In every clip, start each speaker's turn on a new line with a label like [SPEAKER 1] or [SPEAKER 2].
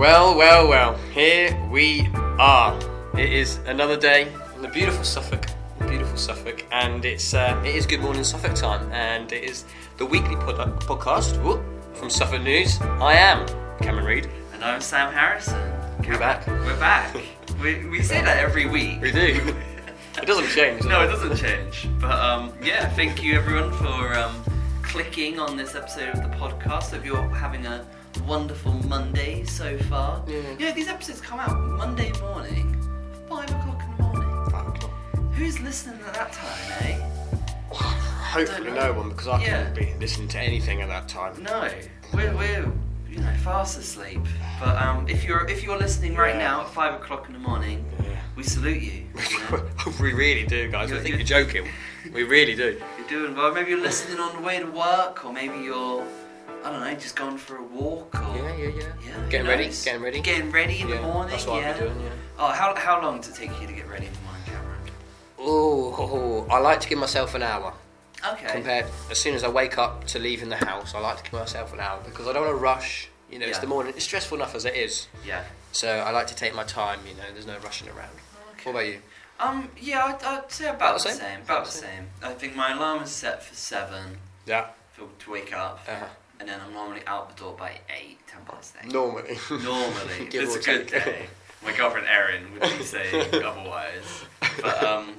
[SPEAKER 1] Well, well, well, here we are. It is another day in the beautiful Suffolk, the beautiful Suffolk, and it's uh, it is Good Morning Suffolk time, and it is the weekly pod- podcast whoop, from Suffolk News. I am Cameron Reid.
[SPEAKER 2] And I'm Sam Harrison.
[SPEAKER 1] We're back.
[SPEAKER 2] We're back. we, we say that every week.
[SPEAKER 1] We do. It doesn't change.
[SPEAKER 2] No, it
[SPEAKER 1] does
[SPEAKER 2] doesn't change. But um, yeah, thank you everyone for um, clicking on this episode of the podcast. Hope you're having a wonderful Monday so far.
[SPEAKER 1] Yeah.
[SPEAKER 2] You know, these episodes come out Monday morning, 5 o'clock in the morning.
[SPEAKER 1] Five o'clock.
[SPEAKER 2] Who's listening at that time, eh?
[SPEAKER 1] Hopefully no one, because I
[SPEAKER 2] Yeah.
[SPEAKER 1] couldn't be listening to anything at that time.
[SPEAKER 2] No, we're, we're you know fast asleep. But um, if you're if you're listening right
[SPEAKER 1] Yeah.
[SPEAKER 2] now at five o'clock in the morning,
[SPEAKER 1] Yeah.
[SPEAKER 2] we salute you. you
[SPEAKER 1] we really do, guys. I
[SPEAKER 2] You're-
[SPEAKER 1] think you're
[SPEAKER 2] you're-
[SPEAKER 1] joking. We really do.
[SPEAKER 2] You're doing well. Maybe you're listening on the way to work, or maybe you're, I don't know, just going for a walk, or
[SPEAKER 1] Yeah, yeah, yeah.
[SPEAKER 2] Yeah,
[SPEAKER 1] Getting ready,
[SPEAKER 2] knows?
[SPEAKER 1] getting ready.
[SPEAKER 2] Getting ready in
[SPEAKER 1] yeah,
[SPEAKER 2] the morning.
[SPEAKER 1] That's what
[SPEAKER 2] yeah.
[SPEAKER 1] I'll be doing. Yeah.
[SPEAKER 2] Oh, how how long does it take you to get ready in the morning, Cameron?
[SPEAKER 1] Oh, I like to give myself an hour.
[SPEAKER 2] Okay.
[SPEAKER 1] Compared, as soon as I wake up to leaving the house, I like to give myself an hour because I don't want to rush. You know, it's the morning. It's stressful enough as it is,
[SPEAKER 2] Yeah.
[SPEAKER 1] so I like to take my time. You know, there's no rushing around. Okay. What about you?
[SPEAKER 2] Um. Yeah, I'd, I'd say about
[SPEAKER 1] About
[SPEAKER 2] the same.
[SPEAKER 1] same?
[SPEAKER 2] About the same. I think my alarm is set for seven
[SPEAKER 1] Yeah.
[SPEAKER 2] for, to wake up,
[SPEAKER 1] Uh,
[SPEAKER 2] and then I'm normally out the door by eight, ten past eight.
[SPEAKER 1] normally.
[SPEAKER 2] Normally,
[SPEAKER 1] Give
[SPEAKER 2] it's a good day. My girlfriend Erin would be saying otherwise. But um,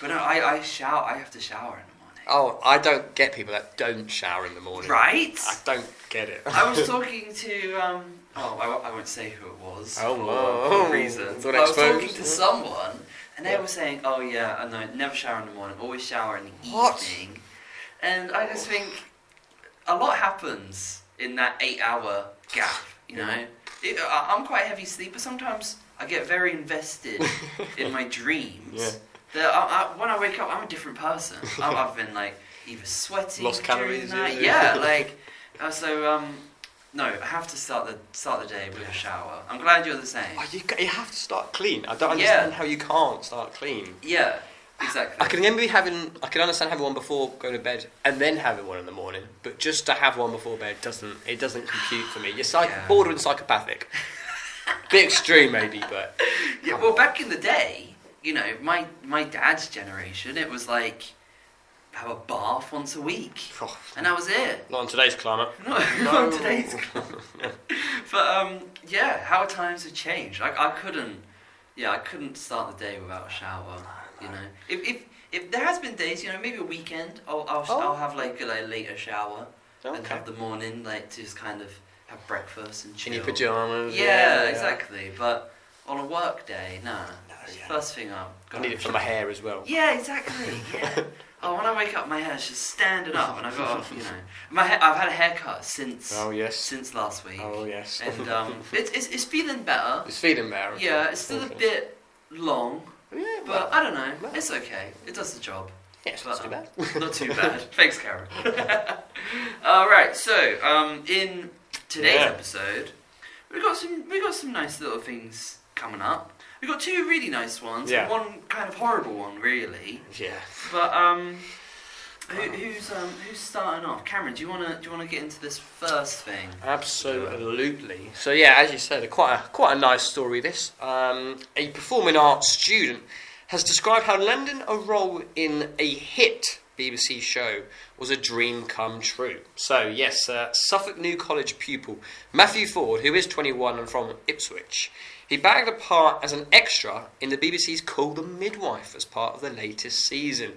[SPEAKER 2] but no, I I shower. I have to shower in the morning.
[SPEAKER 1] Oh, I don't get people that don't shower in the morning.
[SPEAKER 2] Right.
[SPEAKER 1] I don't get it.
[SPEAKER 2] I was talking to um. Oh, I, won't- I won't say who it was
[SPEAKER 1] Oh,
[SPEAKER 2] for,
[SPEAKER 1] whoa.
[SPEAKER 2] for reasons. But I was talking to someone, and they
[SPEAKER 1] Yeah.
[SPEAKER 2] were saying, "Oh yeah, I know, never shower in the morning, always shower in the
[SPEAKER 1] What?
[SPEAKER 2] evening." And I just think a lot happens in that eight-hour gap. You know, it, I, I'm quite a heavy sleeper. Sometimes I get very invested in my dreams.
[SPEAKER 1] Yeah.
[SPEAKER 2] That I, I, when I wake up, I'm a different person. I've, I've been like either sweating
[SPEAKER 1] Lost calories, yeah.
[SPEAKER 2] Yeah, like uh, so. Um, no, I have to start the start the day with a shower. I'm glad you're the same.
[SPEAKER 1] Oh, you, you have to start clean. I don't
[SPEAKER 2] Yeah.
[SPEAKER 1] understand how you can't start clean.
[SPEAKER 2] Yeah, exactly.
[SPEAKER 1] I can maybe having I can understand having one before going to bed and then having one in the morning, but just to have one before bed doesn't it doesn't compute for me. You're psych-
[SPEAKER 2] Yeah.
[SPEAKER 1] bordering psychopathic. Bit extreme maybe, but
[SPEAKER 2] Yeah, well, back in the day, you know, my my dad's generation, it was like have a bath once a week,
[SPEAKER 1] oh,
[SPEAKER 2] and that was it.
[SPEAKER 1] not in today's climate.
[SPEAKER 2] Not
[SPEAKER 1] No.
[SPEAKER 2] on today's climate. But um, yeah, how times have changed. I, I couldn't, yeah, I couldn't start the day without a shower. You know, if if if there has been days, you know, maybe a weekend, I'll I'll,
[SPEAKER 1] Oh.
[SPEAKER 2] I'll have like a like, later shower and have the morning like to just kind of have breakfast and chill.
[SPEAKER 1] In your pajamas.
[SPEAKER 2] Yeah, exactly. But on a work day, nah.
[SPEAKER 1] No, yeah.
[SPEAKER 2] First thing up.
[SPEAKER 1] I need it for my hair as well.
[SPEAKER 2] Yeah, exactly. Yeah. oh, when I wake up, my hair's just standing up, and I've got, you know, my ha- I've had a haircut since
[SPEAKER 1] Oh yes.
[SPEAKER 2] since last week,
[SPEAKER 1] Oh yes.
[SPEAKER 2] and um, it's, it's it's feeling better.
[SPEAKER 1] it's feeling better.
[SPEAKER 2] Yeah, it's still a bit long,
[SPEAKER 1] Yeah,
[SPEAKER 2] but I don't know. It's okay. It does the job.
[SPEAKER 1] yeah, it's not too bad.
[SPEAKER 2] Not too bad. Thanks, Karen. All right. So, um, in today's
[SPEAKER 1] Yeah.
[SPEAKER 2] episode, we got some we got some nice little things coming up. We got two really nice ones.
[SPEAKER 1] Yeah.
[SPEAKER 2] and One kind of horrible one, really.
[SPEAKER 1] Yeah.
[SPEAKER 2] But um, who, who's um who's starting off? Cameron, do you wanna do you wanna get into this first thing?
[SPEAKER 1] Absolutely. So yeah, as you said, a quite a, quite a nice story. This um, a performing arts student has described how landing a role in a hit BBC show was a dream come true. So yes, uh, Suffolk New College pupil Matthew Ford, who is 21 and from Ipswich, he bagged a part as an extra in the BBC's Call the Midwife as part of the latest season.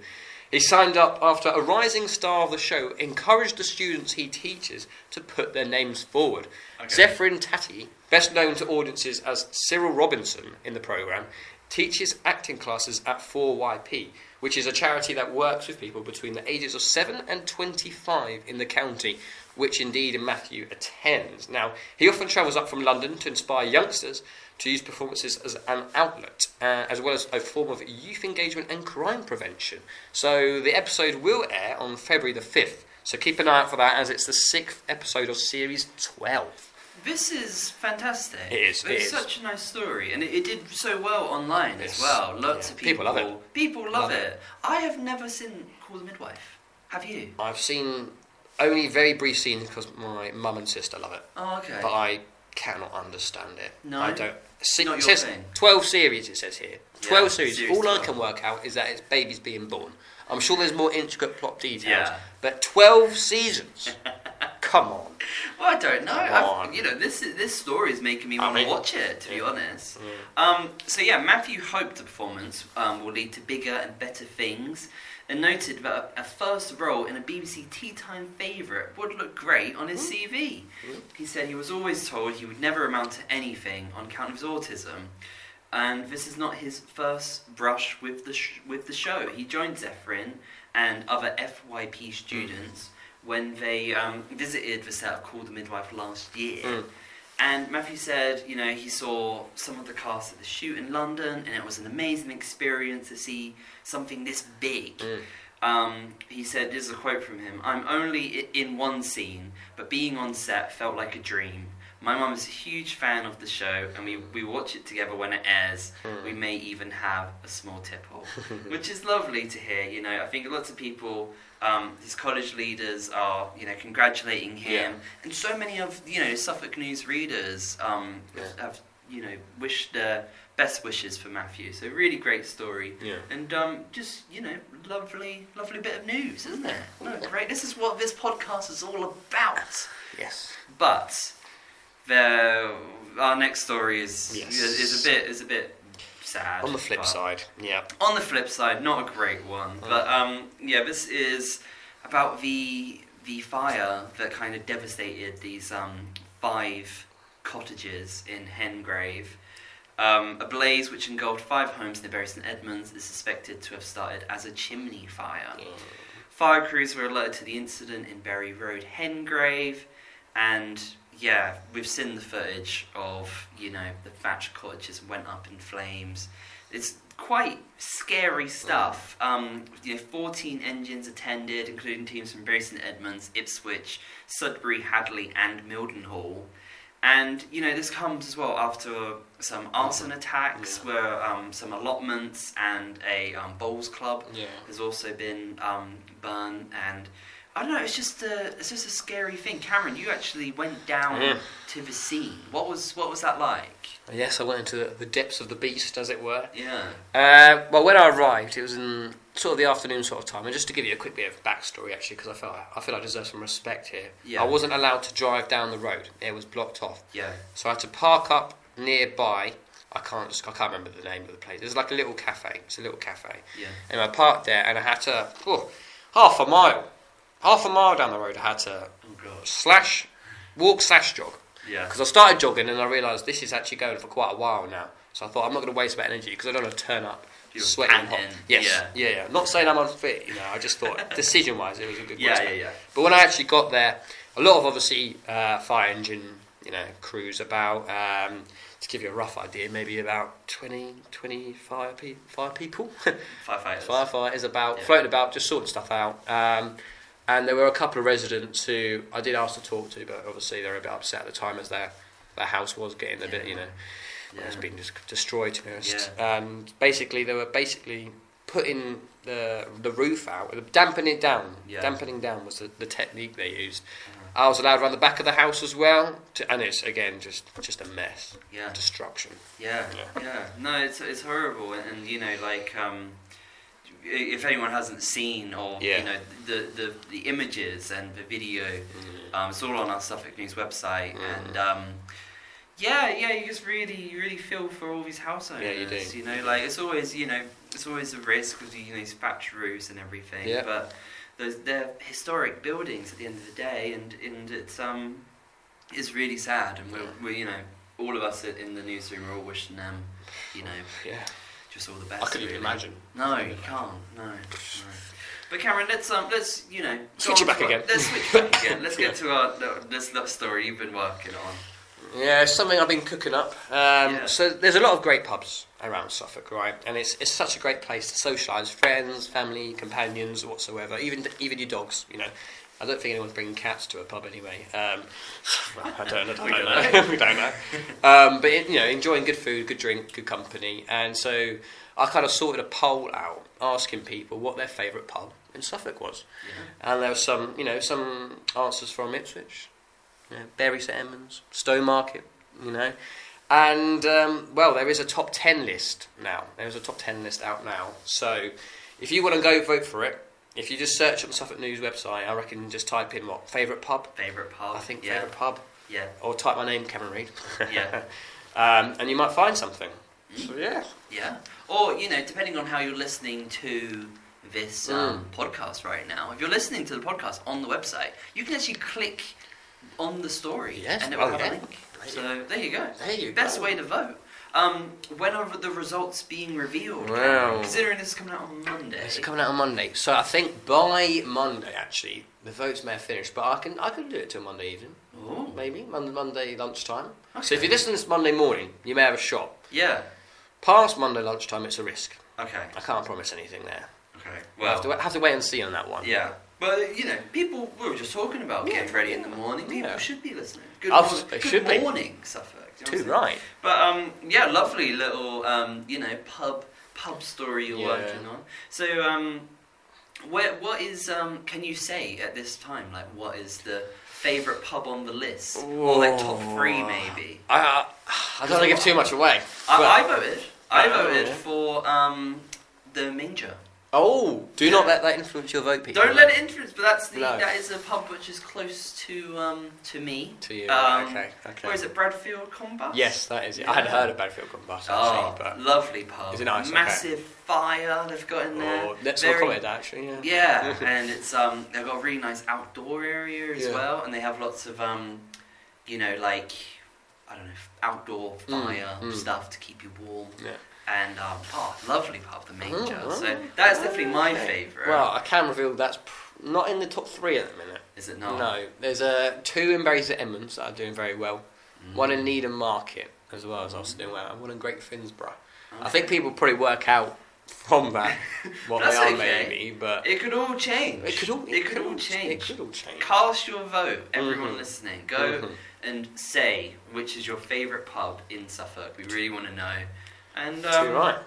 [SPEAKER 1] He signed up after a rising star of the show encouraged the students he teaches to put their names forward.
[SPEAKER 2] Okay.
[SPEAKER 1] Zephryn Taitte, best known to audiences as Cyril Robinson in the programme, teaches acting classes at 4YP, which is a charity that works with people between the ages of 7 and 25 in the county, which indeed Matthew attends. Now, he often travels up from London to inspire youngsters to use performances as an outlet, uh, as well as a form of youth engagement and crime prevention. So the episode will air on February the 5th, so keep an eye out for that as it's the sixth episode of series 12.
[SPEAKER 2] This is fantastic.
[SPEAKER 1] It is, it
[SPEAKER 2] It's such a nice story, and it, it did so well online
[SPEAKER 1] Yes.
[SPEAKER 2] as well. Lots
[SPEAKER 1] Yeah.
[SPEAKER 2] of people.
[SPEAKER 1] People love it.
[SPEAKER 2] People love,
[SPEAKER 1] Love
[SPEAKER 2] it.
[SPEAKER 1] it.
[SPEAKER 2] I have never seen Call the Midwife. Have you?
[SPEAKER 1] I've seen only very brief scenes because my mum and sister love it.
[SPEAKER 2] Oh, okay.
[SPEAKER 1] But I cannot understand it.
[SPEAKER 2] No?
[SPEAKER 1] I don't. See,
[SPEAKER 2] Not
[SPEAKER 1] it says
[SPEAKER 2] thing?
[SPEAKER 1] 12 series, it says here. 12
[SPEAKER 2] Yeah,
[SPEAKER 1] series.
[SPEAKER 2] series
[SPEAKER 1] All I can work out is that it's babies being born. I'm sure there's more intricate plot details.
[SPEAKER 2] Yeah.
[SPEAKER 1] But 12 seasons? Come on.
[SPEAKER 2] Well, I don't know.
[SPEAKER 1] Come
[SPEAKER 2] I've-
[SPEAKER 1] on.
[SPEAKER 2] you know, this is- this story is making me
[SPEAKER 1] I
[SPEAKER 2] want to watch it. To be honest.
[SPEAKER 1] Mm.
[SPEAKER 2] Um, so yeah, Matthew hoped the performance um, will lead to bigger and better things, and noted that a, a first role in a BBC tea time favourite would look great on his CV.
[SPEAKER 1] Mm.
[SPEAKER 2] He said he was always told he would never amount to anything on account of his autism, and this is not his first brush with the sh- with the show. He joined Zephryn and other FYP students when they um, visited the set of Call the Midwife last year. And Matthew said, you know, he saw some of the cast at the shoot in London, and it was an amazing experience to see something this big.
[SPEAKER 1] Mm.
[SPEAKER 2] Um, he said, this is a quote from him I'm only in one scene, but being on set felt like a dream. My mum is a huge fan of the show, and we, we watch it together when it airs.
[SPEAKER 1] Mm.
[SPEAKER 2] We may even have a small tipple, which is lovely to hear. You know, I think lots of people, um, his college leaders, are you know congratulating him,
[SPEAKER 1] Yeah.
[SPEAKER 2] and so many of you know Suffolk News readers um,
[SPEAKER 1] Yeah.
[SPEAKER 2] have you know wished their best wishes for Matthew. So really great story.
[SPEAKER 1] Yeah.
[SPEAKER 2] And um, just you know, lovely, lovely bit of news, isn't it? No, great. This is what this podcast is all about.
[SPEAKER 1] Yes.
[SPEAKER 2] But there, our next story is
[SPEAKER 1] Yes.
[SPEAKER 2] is, a bit is a bit sad.
[SPEAKER 1] On the flip side, yeah.
[SPEAKER 2] On the flip side, not a great one.
[SPEAKER 1] Mm.
[SPEAKER 2] But um, yeah, this is about the the fire that kind of devastated these um, five cottages in Hengrave. Um, a blaze which engulfed five homes near Bury St Edmunds is suspected to have started as a chimney fire. Fire crews were alerted to the incident in Bury Road, Hengrave, and yeah, we've seen the footage of you know the thatched cottages went up in flames. It's quite scary stuff. Um, you know, 14 engines attended, including teams from Bury St Edmunds, Ipswich, Sudbury, Hadleigh, and Mildenhall. And you know this comes as well after some arson attacks,
[SPEAKER 1] Yeah.
[SPEAKER 2] where um, some allotments and a um, bowls club
[SPEAKER 1] Yeah.
[SPEAKER 2] has also been um, burned, and I don't know. It's just a it's just a scary thing. Cameron, you actually went down
[SPEAKER 1] Yeah.
[SPEAKER 2] to the scene. What was what was that like?
[SPEAKER 1] Yes, I went into the, the depths of the beast, as it were.
[SPEAKER 2] Yeah,
[SPEAKER 1] Uh, well, when I arrived, it was in sort of the afternoon sort of time. And just to give you a quick bit of backstory, actually, because I felt I feel I deserve some respect here.
[SPEAKER 2] Yeah.
[SPEAKER 1] I wasn't allowed to drive down the road; it was blocked off.
[SPEAKER 2] yeah,
[SPEAKER 1] So I had to park up nearby. I can't just I can't remember the name of the place. It's like a little cafe. It's a little cafe.
[SPEAKER 2] yeah.
[SPEAKER 1] And I parked there, and I had to oh, half a mile, half a mile down the road. I had to
[SPEAKER 2] Oh
[SPEAKER 1] slash walk slash jog.
[SPEAKER 2] Yeah,
[SPEAKER 1] Because I started jogging and I realised this is actually going for quite a while now. So I thought I'm not going to waste my energy because I don't want to turn up
[SPEAKER 2] You're
[SPEAKER 1] sweating hot. Yes,
[SPEAKER 2] yeah.
[SPEAKER 1] yeah, yeah. Not saying I'm unfit, you know. I just thought decision-wise it was a good.
[SPEAKER 2] yeah, yeah, yeah.
[SPEAKER 1] But when I actually got there, a lot of obviously uh, fire engine, you know, crews about. Um, to give you a rough idea, maybe about 20, 25 pe- five people,
[SPEAKER 2] Firefighters.
[SPEAKER 1] firefighters about
[SPEAKER 2] Yeah.
[SPEAKER 1] floating about, just sorting stuff out. Um, and there were a couple of residents who I did ask to talk to, but obviously they were a bit upset at the time as their their house was getting a bit, you know,
[SPEAKER 2] Yeah.
[SPEAKER 1] it's been just destroyed. To be honest,
[SPEAKER 2] Yeah.
[SPEAKER 1] and basically they were basically putting the the roof out, dampening it down.
[SPEAKER 2] Yeah.
[SPEAKER 1] Dampening down was the, the technique they used.
[SPEAKER 2] Uh-huh.
[SPEAKER 1] I was allowed around the back of the house as well, to, and it's again just just a mess,
[SPEAKER 2] Yeah,
[SPEAKER 1] destruction.
[SPEAKER 2] yeah,
[SPEAKER 1] Yeah.
[SPEAKER 2] yeah. No, it's it's horrible, and, and you know, like um, if anyone hasn't seen or
[SPEAKER 1] Yeah.
[SPEAKER 2] you know the, the the images and the video, um, it's all on our Suffolk News website,
[SPEAKER 1] Mm.
[SPEAKER 2] and um, yeah, yeah, you just really, really feel for all these house owners.
[SPEAKER 1] Yeah, you do.
[SPEAKER 2] You know, like it's always, you know, it's always a risk with you know these thatch roofs and everything.
[SPEAKER 1] Yeah.
[SPEAKER 2] But those they're historic buildings at the end of the day, and and it's um, it's really sad, and we're,
[SPEAKER 1] Yeah.
[SPEAKER 2] we're you know all of us in the newsroom are all wishing them, you know,
[SPEAKER 1] Yeah,
[SPEAKER 2] just all the best.
[SPEAKER 1] I couldn't even imagine.
[SPEAKER 2] No, you can't. No, no. But Cameron, let's um, let's you know,
[SPEAKER 1] Switch
[SPEAKER 2] on
[SPEAKER 1] it back
[SPEAKER 2] to our-
[SPEAKER 1] again.
[SPEAKER 2] Let's switch back again. Let's get
[SPEAKER 1] Yeah.
[SPEAKER 2] to our no, this love story you've been working on.
[SPEAKER 1] Yeah, it's something I've been cooking up. Um,
[SPEAKER 2] Yeah.
[SPEAKER 1] So there's a lot of great pubs around Suffolk, right? And it's it's such a great place to socialise, friends, family, companions, whatsoever. Even even your dogs, you know. I don't think anyone's bringing cats to a pub anyway. Um, well, I don't, I don't
[SPEAKER 2] We
[SPEAKER 1] know.
[SPEAKER 2] don't know.
[SPEAKER 1] we don't know. Um, but you know, enjoying good food, good drink, good company, and so I kind of sorted a poll out asking people what their favourite pub in Suffolk was,
[SPEAKER 2] Yeah.
[SPEAKER 1] and there were some, you know, some answers from Ipswich, you know, Bury St Edmunds, Stowmarket, you know. And um, well, there is a top ten list now. There is a top ten list out now. So if you want to go vote for it, if you just search on the Suffolk News website, I reckon just type in what favourite pub.
[SPEAKER 2] Favorite pub.
[SPEAKER 1] I think
[SPEAKER 2] yeah.
[SPEAKER 1] favourite pub,
[SPEAKER 2] Yeah.
[SPEAKER 1] or type my name, Cameron Reed.
[SPEAKER 2] Yeah.
[SPEAKER 1] um, and you might find something. So yeah,
[SPEAKER 2] Yeah. Or, you know, depending on how you're listening to this
[SPEAKER 1] Mm.
[SPEAKER 2] um, podcast right now, if you're listening to the podcast on the website, you can actually click on the story
[SPEAKER 1] Yes,
[SPEAKER 2] and it will
[SPEAKER 1] oh,
[SPEAKER 2] have
[SPEAKER 1] yeah.
[SPEAKER 2] a link. So there you go.
[SPEAKER 1] there you
[SPEAKER 2] Best
[SPEAKER 1] go.
[SPEAKER 2] way to vote. Um, when are the results being revealed?
[SPEAKER 1] Well-
[SPEAKER 2] Considering this is coming out on Monday.
[SPEAKER 1] It's coming out on Monday, so I think by Monday actually the votes may have finished. But I can I can do it till Monday evening,
[SPEAKER 2] Ooh.
[SPEAKER 1] maybe Monday, Monday lunchtime. So if you listen to this Monday morning, you may have a shot.
[SPEAKER 2] Yeah.
[SPEAKER 1] Past Monday lunchtime, it's a risk.
[SPEAKER 2] Okay.
[SPEAKER 1] I can't promise anything there.
[SPEAKER 2] Okay.
[SPEAKER 1] We'll have to,
[SPEAKER 2] Well.
[SPEAKER 1] have to wait and see on that one.
[SPEAKER 2] Yeah. But you know, people we were just talking about
[SPEAKER 1] Yeah.
[SPEAKER 2] getting ready in the morning. People
[SPEAKER 1] Yeah.
[SPEAKER 2] should be listening. Good, morning, good
[SPEAKER 1] should be.
[SPEAKER 2] Suffolk. You know
[SPEAKER 1] Too
[SPEAKER 2] what I'm saying?
[SPEAKER 1] right.
[SPEAKER 2] But um, yeah, lovely little um, you know, pub pub story you're
[SPEAKER 1] Yeah.
[SPEAKER 2] working on. So um, where what is um, can you say at this time? Like, what is the favorite pub on the list, or like top three maybe?
[SPEAKER 1] I, I, I don't want to give too much away.
[SPEAKER 2] I, I voted. I
[SPEAKER 1] Oh,
[SPEAKER 2] voted
[SPEAKER 1] yeah.
[SPEAKER 2] for um, the Manger.
[SPEAKER 1] Oh, do not let that influence your vote, people.
[SPEAKER 2] Don't let it influence, but that's the
[SPEAKER 1] No.
[SPEAKER 2] that is a pub which is close to um, to me.
[SPEAKER 1] To you.
[SPEAKER 2] Um,
[SPEAKER 1] okay. Okay.
[SPEAKER 2] Where is it? Bradfield Combust?
[SPEAKER 1] Yes, that is it. I had heard of Bradfield Combust
[SPEAKER 2] Oh,
[SPEAKER 1] actually, but
[SPEAKER 2] lovely pub.
[SPEAKER 1] Is it nice? Okay.
[SPEAKER 2] Massive fire they've got in there.
[SPEAKER 1] oh, let's
[SPEAKER 2] Very-
[SPEAKER 1] not comment that actually. Yeah.
[SPEAKER 2] Yeah, and it's um they've got a really nice outdoor area as
[SPEAKER 1] Yeah.
[SPEAKER 2] well, and they have lots of um, you know, like I don't know, outdoor
[SPEAKER 1] Mm,
[SPEAKER 2] fire
[SPEAKER 1] mm.
[SPEAKER 2] stuff to keep you warm.
[SPEAKER 1] Yeah.
[SPEAKER 2] And um, oh, lovely pub, the Manger.
[SPEAKER 1] Oh,
[SPEAKER 2] so that's definitely my favourite.
[SPEAKER 1] Well, I can reveal that's pr- not in the top three at the minute.
[SPEAKER 2] is it not?
[SPEAKER 1] No, there's uh, two in Bury St Edmunds that are doing very well.
[SPEAKER 2] Mm.
[SPEAKER 1] One in Needham Market as well as also doing well, and one in Great Finborough. I think people probably work out from that what they are
[SPEAKER 2] okay.
[SPEAKER 1] maybe, but
[SPEAKER 2] It could all change.
[SPEAKER 1] it could all
[SPEAKER 2] It could all change.
[SPEAKER 1] It could all change.
[SPEAKER 2] Cast your vote, everyone
[SPEAKER 1] Mhm.
[SPEAKER 2] listening. Go
[SPEAKER 1] Mhm.
[SPEAKER 2] And say which is your favourite pub in Suffolk. We really want to know. And um,
[SPEAKER 1] right.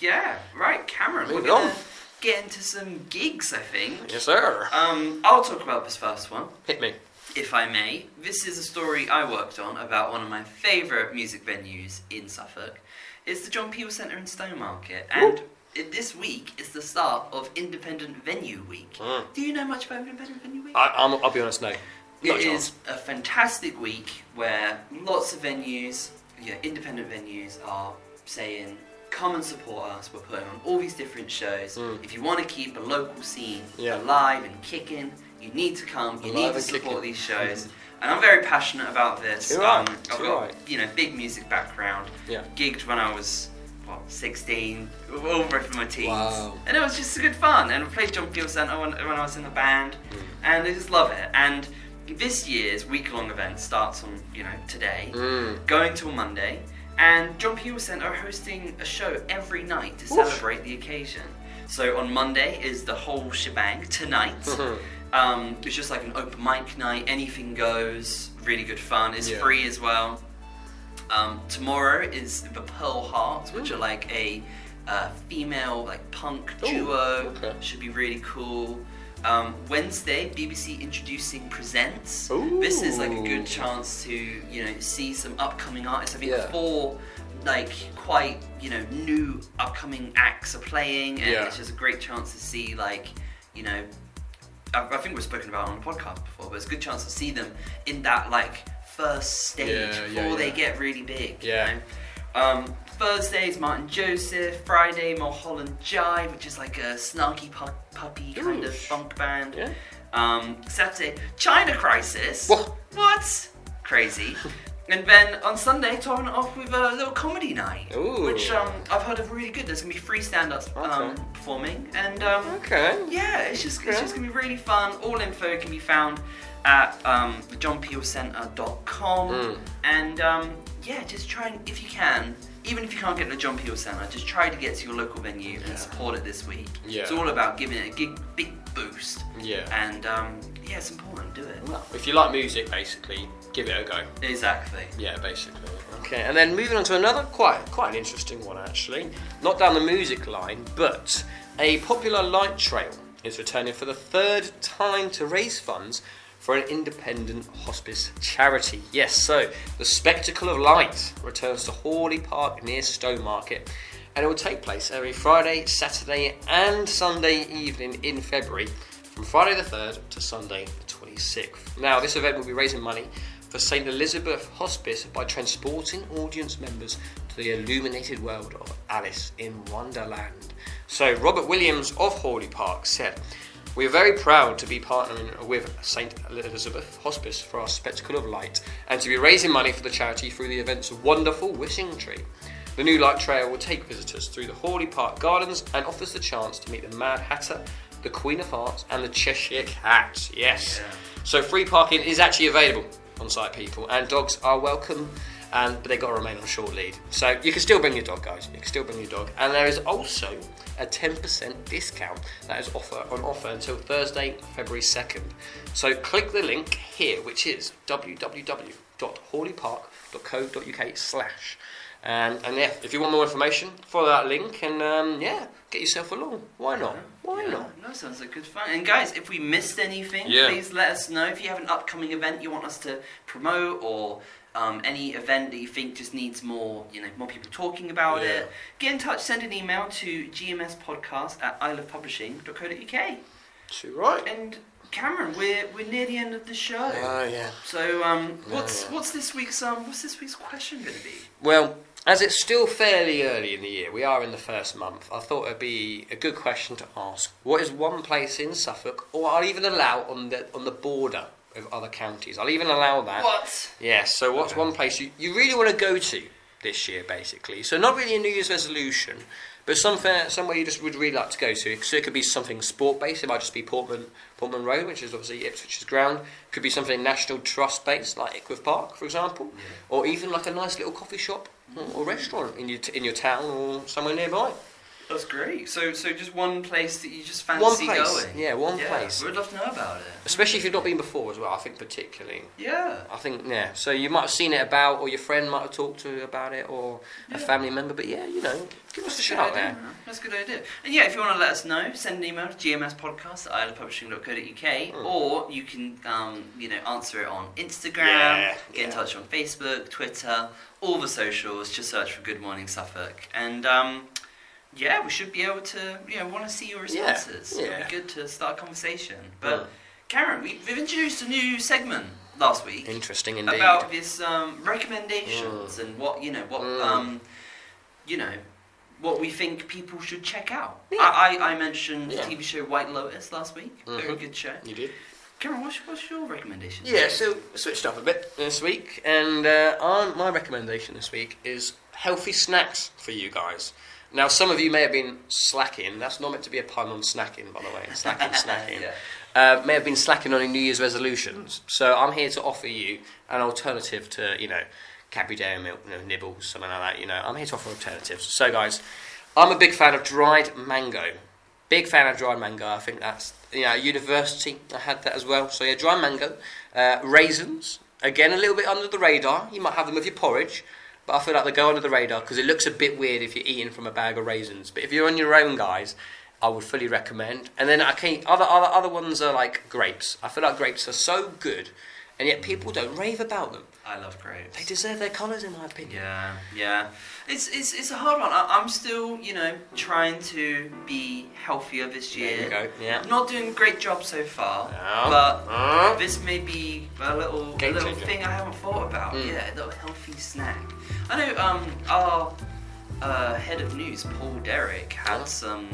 [SPEAKER 2] yeah, right, Cameron.
[SPEAKER 1] Moving
[SPEAKER 2] we're gonna
[SPEAKER 1] on.
[SPEAKER 2] get into some gigs, I think.
[SPEAKER 1] Yes, sir.
[SPEAKER 2] Um, I'll talk about this first one,
[SPEAKER 1] Hit me.
[SPEAKER 2] if I may. This is a story I worked on about one of my favourite music venues in Suffolk. It's the John Peel Centre in Stowmarket, and it, this week is the start of Independent Venue Week.
[SPEAKER 1] Mm.
[SPEAKER 2] Do you know much about Independent Venue Week?
[SPEAKER 1] I, I'm, I'll be honest, no.
[SPEAKER 2] It is a fantastic week where lots of venues, yeah, independent venues are saying, come and support us. We're putting on all these different shows.
[SPEAKER 1] Mm.
[SPEAKER 2] If you want to keep a local scene
[SPEAKER 1] Yeah.
[SPEAKER 2] alive and kicking, you need to come. You
[SPEAKER 1] Alive
[SPEAKER 2] need to support
[SPEAKER 1] kicking.
[SPEAKER 2] these shows. And I'm very passionate about this.
[SPEAKER 1] Too right,
[SPEAKER 2] I've
[SPEAKER 1] too
[SPEAKER 2] got
[SPEAKER 1] right.
[SPEAKER 2] you know big music background.
[SPEAKER 1] Yeah.
[SPEAKER 2] Gigged when I was what 16, all the rest of my teens,
[SPEAKER 1] Wow.
[SPEAKER 2] and it was just good fun. And I played John Peel Centre when, when I was in the band
[SPEAKER 1] Mm.
[SPEAKER 2] and I just love it. And this year's week-long event starts on you know today,
[SPEAKER 1] Mm.
[SPEAKER 2] going till Monday, and John Peel Centre are hosting a show every night to
[SPEAKER 1] Oof.
[SPEAKER 2] celebrate the occasion. So on Monday is the whole shebang. Tonight,
[SPEAKER 1] Mhm.
[SPEAKER 2] um, it's just like an open mic night. Anything goes. Really good fun. It's
[SPEAKER 1] Yeah.
[SPEAKER 2] free as well. Um, tomorrow is the Pearl Hearts, which are like a uh, female like punk
[SPEAKER 1] Ooh,
[SPEAKER 2] duo.
[SPEAKER 1] okay.
[SPEAKER 2] Should be really cool. Um, Wednesday, BBC introducing presents.
[SPEAKER 1] Ooh.
[SPEAKER 2] This is like a good chance to you know see some upcoming artists. I think
[SPEAKER 1] Yeah.
[SPEAKER 2] four like quite you know new upcoming acts are playing, and
[SPEAKER 1] Yeah.
[SPEAKER 2] it's just a great chance to see like you know. I, I think we've spoken about it on the podcast before, but it's a good chance to see them in that like first stage
[SPEAKER 1] Yeah, yeah,
[SPEAKER 2] before they
[SPEAKER 1] yeah.
[SPEAKER 2] get really big. you
[SPEAKER 1] Yeah.
[SPEAKER 2] know? Um, Thursday is Martyn Joseph. Friday, Mulholland Jive, which is like a snarky pu- puppy kind of
[SPEAKER 1] Ooh.
[SPEAKER 2] funk band.
[SPEAKER 1] Yeah.
[SPEAKER 2] Um, Saturday, China Crisis.
[SPEAKER 1] What?
[SPEAKER 2] What? Crazy. and then on Sunday, topping it off with a little comedy night,
[SPEAKER 1] Ooh.
[SPEAKER 2] which um, I've heard of really good. There's gonna be three stand-ups um,
[SPEAKER 1] Okay.
[SPEAKER 2] performing, and um,
[SPEAKER 1] Okay.
[SPEAKER 2] yeah, it's just it's just gonna be really fun. All info can be found at um, johnpeelcentre.com,
[SPEAKER 1] Mm.
[SPEAKER 2] and um, yeah, just try and if you can. Even if you can't get to the John Peel Centre, just try to get to your local venue
[SPEAKER 1] Yeah.
[SPEAKER 2] and support it this week.
[SPEAKER 1] Yeah.
[SPEAKER 2] It's all about giving it a big, big boost.
[SPEAKER 1] Yeah.
[SPEAKER 2] And um, yeah, it's important. Do it.
[SPEAKER 1] Well, if you like music, basically, give it a go.
[SPEAKER 2] Exactly.
[SPEAKER 1] Yeah, basically. Okay, and then moving on to another quite quite an interesting one actually. Not down the music line, but a popular light trail is returning for the third time to raise funds for an independent hospice charity. Yes, so the Spectacle of Light returns to Haughley Park near Stowmarket and it will take place every Friday, Saturday, and Sunday evening in February from Friday the 3rd to Sunday the 26th. Now, this event will be raising money for St. Elizabeth Hospice by transporting audience members to the illuminated world of Alice in Wonderland. So, Robert Williams of Haughley Park said, we are very proud to be partnering with St. Elizabeth Hospice for our Spectacle of Light and to be raising money for the charity through the event's wonderful wishing tree. The new light trail will take visitors through the Haughley Park Gardens and offers the chance to meet the Mad Hatter, the Queen of Hearts, and the Cheshire Cat. Yes.
[SPEAKER 2] Yeah.
[SPEAKER 1] So free parking is actually available on site, people, and dogs are welcome. And, but they've got to remain on short lead. So you can still bring your dog, guys. You can still bring your dog. And there is also a 10% discount that is offer on offer until Thursday, February 2nd. So click the link here, which is www.haughleypark.co.uk slash. And, and yeah, if you want more information, follow that link and um, yeah, get yourself along. Why not? Why
[SPEAKER 2] Yeah,
[SPEAKER 1] not?
[SPEAKER 2] No, sounds like good fun. And guys, if we missed anything,
[SPEAKER 1] Yeah.
[SPEAKER 2] please let us know. If you have an upcoming event you want us to promote or um, any event that you think just needs more, you know, more people talking about
[SPEAKER 1] Yeah.
[SPEAKER 2] it, get in touch. Send an email to gmspodcast at iliffepublishing.co.uk.
[SPEAKER 1] Too right.
[SPEAKER 2] And Cameron, we're we're near the end of the show.
[SPEAKER 1] Oh yeah.
[SPEAKER 2] so um, what's
[SPEAKER 1] yeah.
[SPEAKER 2] what's this week's um what's this week's question going to be?
[SPEAKER 1] Well, as it's still fairly early in the year, we are in the first month. I thought it'd be a good question to ask. What is one place in Suffolk, or I'll even allow on the on the border of other counties? I'll even allow that.
[SPEAKER 2] What?
[SPEAKER 1] Yes. So, what's
[SPEAKER 2] Okay.
[SPEAKER 1] one place you, you really want to go to this year, basically? So, not really a New Year's resolution, but somewhere somewhere you just would really like to go to. So, it could be something sport based. It might just be Portman Portman Road, which is obviously Ipswich's ground. It Could be something National Trust based, like Ickworth Park, for example, or even like a nice little coffee shop or, or restaurant in your t- in your town or somewhere nearby.
[SPEAKER 2] That's great. So so just one place that you just fancy
[SPEAKER 1] One place,
[SPEAKER 2] going.
[SPEAKER 1] yeah, one place.
[SPEAKER 2] We'd love to know about it.
[SPEAKER 1] Especially if you've not been before as well. I think particularly.
[SPEAKER 2] Yeah.
[SPEAKER 1] I think yeah. So you might have seen it about, or your friend might have talked to you about it, or a family member. But yeah, you know, give us a shout
[SPEAKER 2] idea,
[SPEAKER 1] there.
[SPEAKER 2] That's a good idea. And yeah, if you want to let us know, send an email to gmspodcast at iliffepublishing.co.uk
[SPEAKER 1] Mm.
[SPEAKER 2] or you can, um, you know, answer it on Instagram,
[SPEAKER 1] Yeah,
[SPEAKER 2] get in touch on Facebook, Twitter, all the socials. Just search for Good Morning Suffolk. And um, yeah, we should be able to, you know, want to see your
[SPEAKER 1] Yeah,
[SPEAKER 2] responses. It'd
[SPEAKER 1] yeah.
[SPEAKER 2] be good to start a conversation. But
[SPEAKER 1] Mm.
[SPEAKER 2] Karen, we, we've introduced a new segment last week
[SPEAKER 1] Interesting indeed.
[SPEAKER 2] about this um, recommendations and what you know what
[SPEAKER 1] Mm.
[SPEAKER 2] um, you know what we think people should check out.
[SPEAKER 1] Yeah.
[SPEAKER 2] I, I, I mentioned
[SPEAKER 1] Yeah.
[SPEAKER 2] the TV show White Lotus last week. Very
[SPEAKER 1] Mhm.
[SPEAKER 2] good show.
[SPEAKER 1] you did.
[SPEAKER 2] Cameron, what's, what's your recommendation?
[SPEAKER 1] Yeah, so I switched up a bit this week, and uh, on my recommendation this week is healthy snacks for you guys. Now, some of you may have been slacking. That's not meant to be a pun on snacking, by the way. Slacking, snacking.
[SPEAKER 2] yeah.
[SPEAKER 1] uh, may have been slacking on your New Year's resolutions. So I'm here to offer you an alternative to, you know, Cadbury Dairy Milk, you know, nibbles, something like that. You know, I'm here to offer alternatives. So, guys, I'm a big fan of dried mango. Big fan of dried mango. I think that's, you know, university I had that as well. So yeah, dried mango, uh, raisins. Again, a little bit under the radar. You might have them with your porridge. But I feel like they go under the radar because it looks a bit weird if you're eating from a bag of raisins. But if you're on your own, guys, I would fully recommend. And then I can other other other ones are like grapes. I feel like grapes are so good, and yet people don't rave about them.
[SPEAKER 2] I love grapes.
[SPEAKER 1] They deserve their colours, in my opinion.
[SPEAKER 2] Yeah, yeah. It's it's it's a hard one. I, I'm still, you know, trying to be healthier this year.
[SPEAKER 1] There you go. Yeah.
[SPEAKER 2] Not doing a great job so far,
[SPEAKER 1] Yeah.
[SPEAKER 2] but
[SPEAKER 1] Uh,
[SPEAKER 2] this may be a little a little
[SPEAKER 1] changer.
[SPEAKER 2] thing I haven't thought about.
[SPEAKER 1] Mm.
[SPEAKER 2] Yeah, a little healthy snack. I know um our uh, head of news, Paul Derrick, had
[SPEAKER 1] Yeah.
[SPEAKER 2] some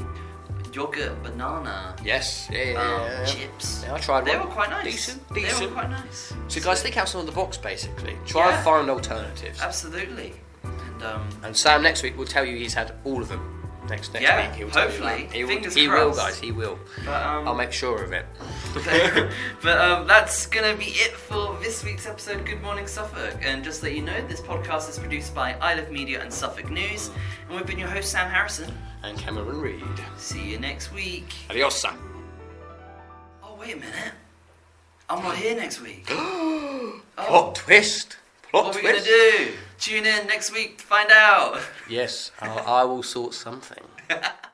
[SPEAKER 2] yogurt banana
[SPEAKER 1] yes. Yeah. Yeah.
[SPEAKER 2] um,
[SPEAKER 1] yeah, yeah.
[SPEAKER 2] chips.
[SPEAKER 1] Yeah, I tried
[SPEAKER 2] They
[SPEAKER 1] one.
[SPEAKER 2] were quite nice.
[SPEAKER 1] Decent.
[SPEAKER 2] They were quite nice.
[SPEAKER 1] So guys, think outside of the box, basically. Try
[SPEAKER 2] Yeah.
[SPEAKER 1] and find alternatives.
[SPEAKER 2] Absolutely. And um,
[SPEAKER 1] And Sam next week will tell you he's had all of them. Next next
[SPEAKER 2] Yeah,
[SPEAKER 1] week he'll tell you
[SPEAKER 2] hopefully.
[SPEAKER 1] He will, he will, guys. He will.
[SPEAKER 2] but um,
[SPEAKER 1] I'll make sure of it.
[SPEAKER 2] but um, that's gonna be it for this week's episode Good Morning Suffolk. And just to let you know, this podcast is produced by Iliffe Media and Suffolk News, and we've been your host Sam Harrison.
[SPEAKER 1] And Cameron Reed.
[SPEAKER 2] See you next week.
[SPEAKER 1] Adios, Sam.
[SPEAKER 2] Oh wait a minute, I'm not here next week. Oh,
[SPEAKER 1] Plot twist. Plot twist.
[SPEAKER 2] what are we
[SPEAKER 1] twist.
[SPEAKER 2] gonna do? Tune in next week to find out.
[SPEAKER 1] Yes, I, I will sort something.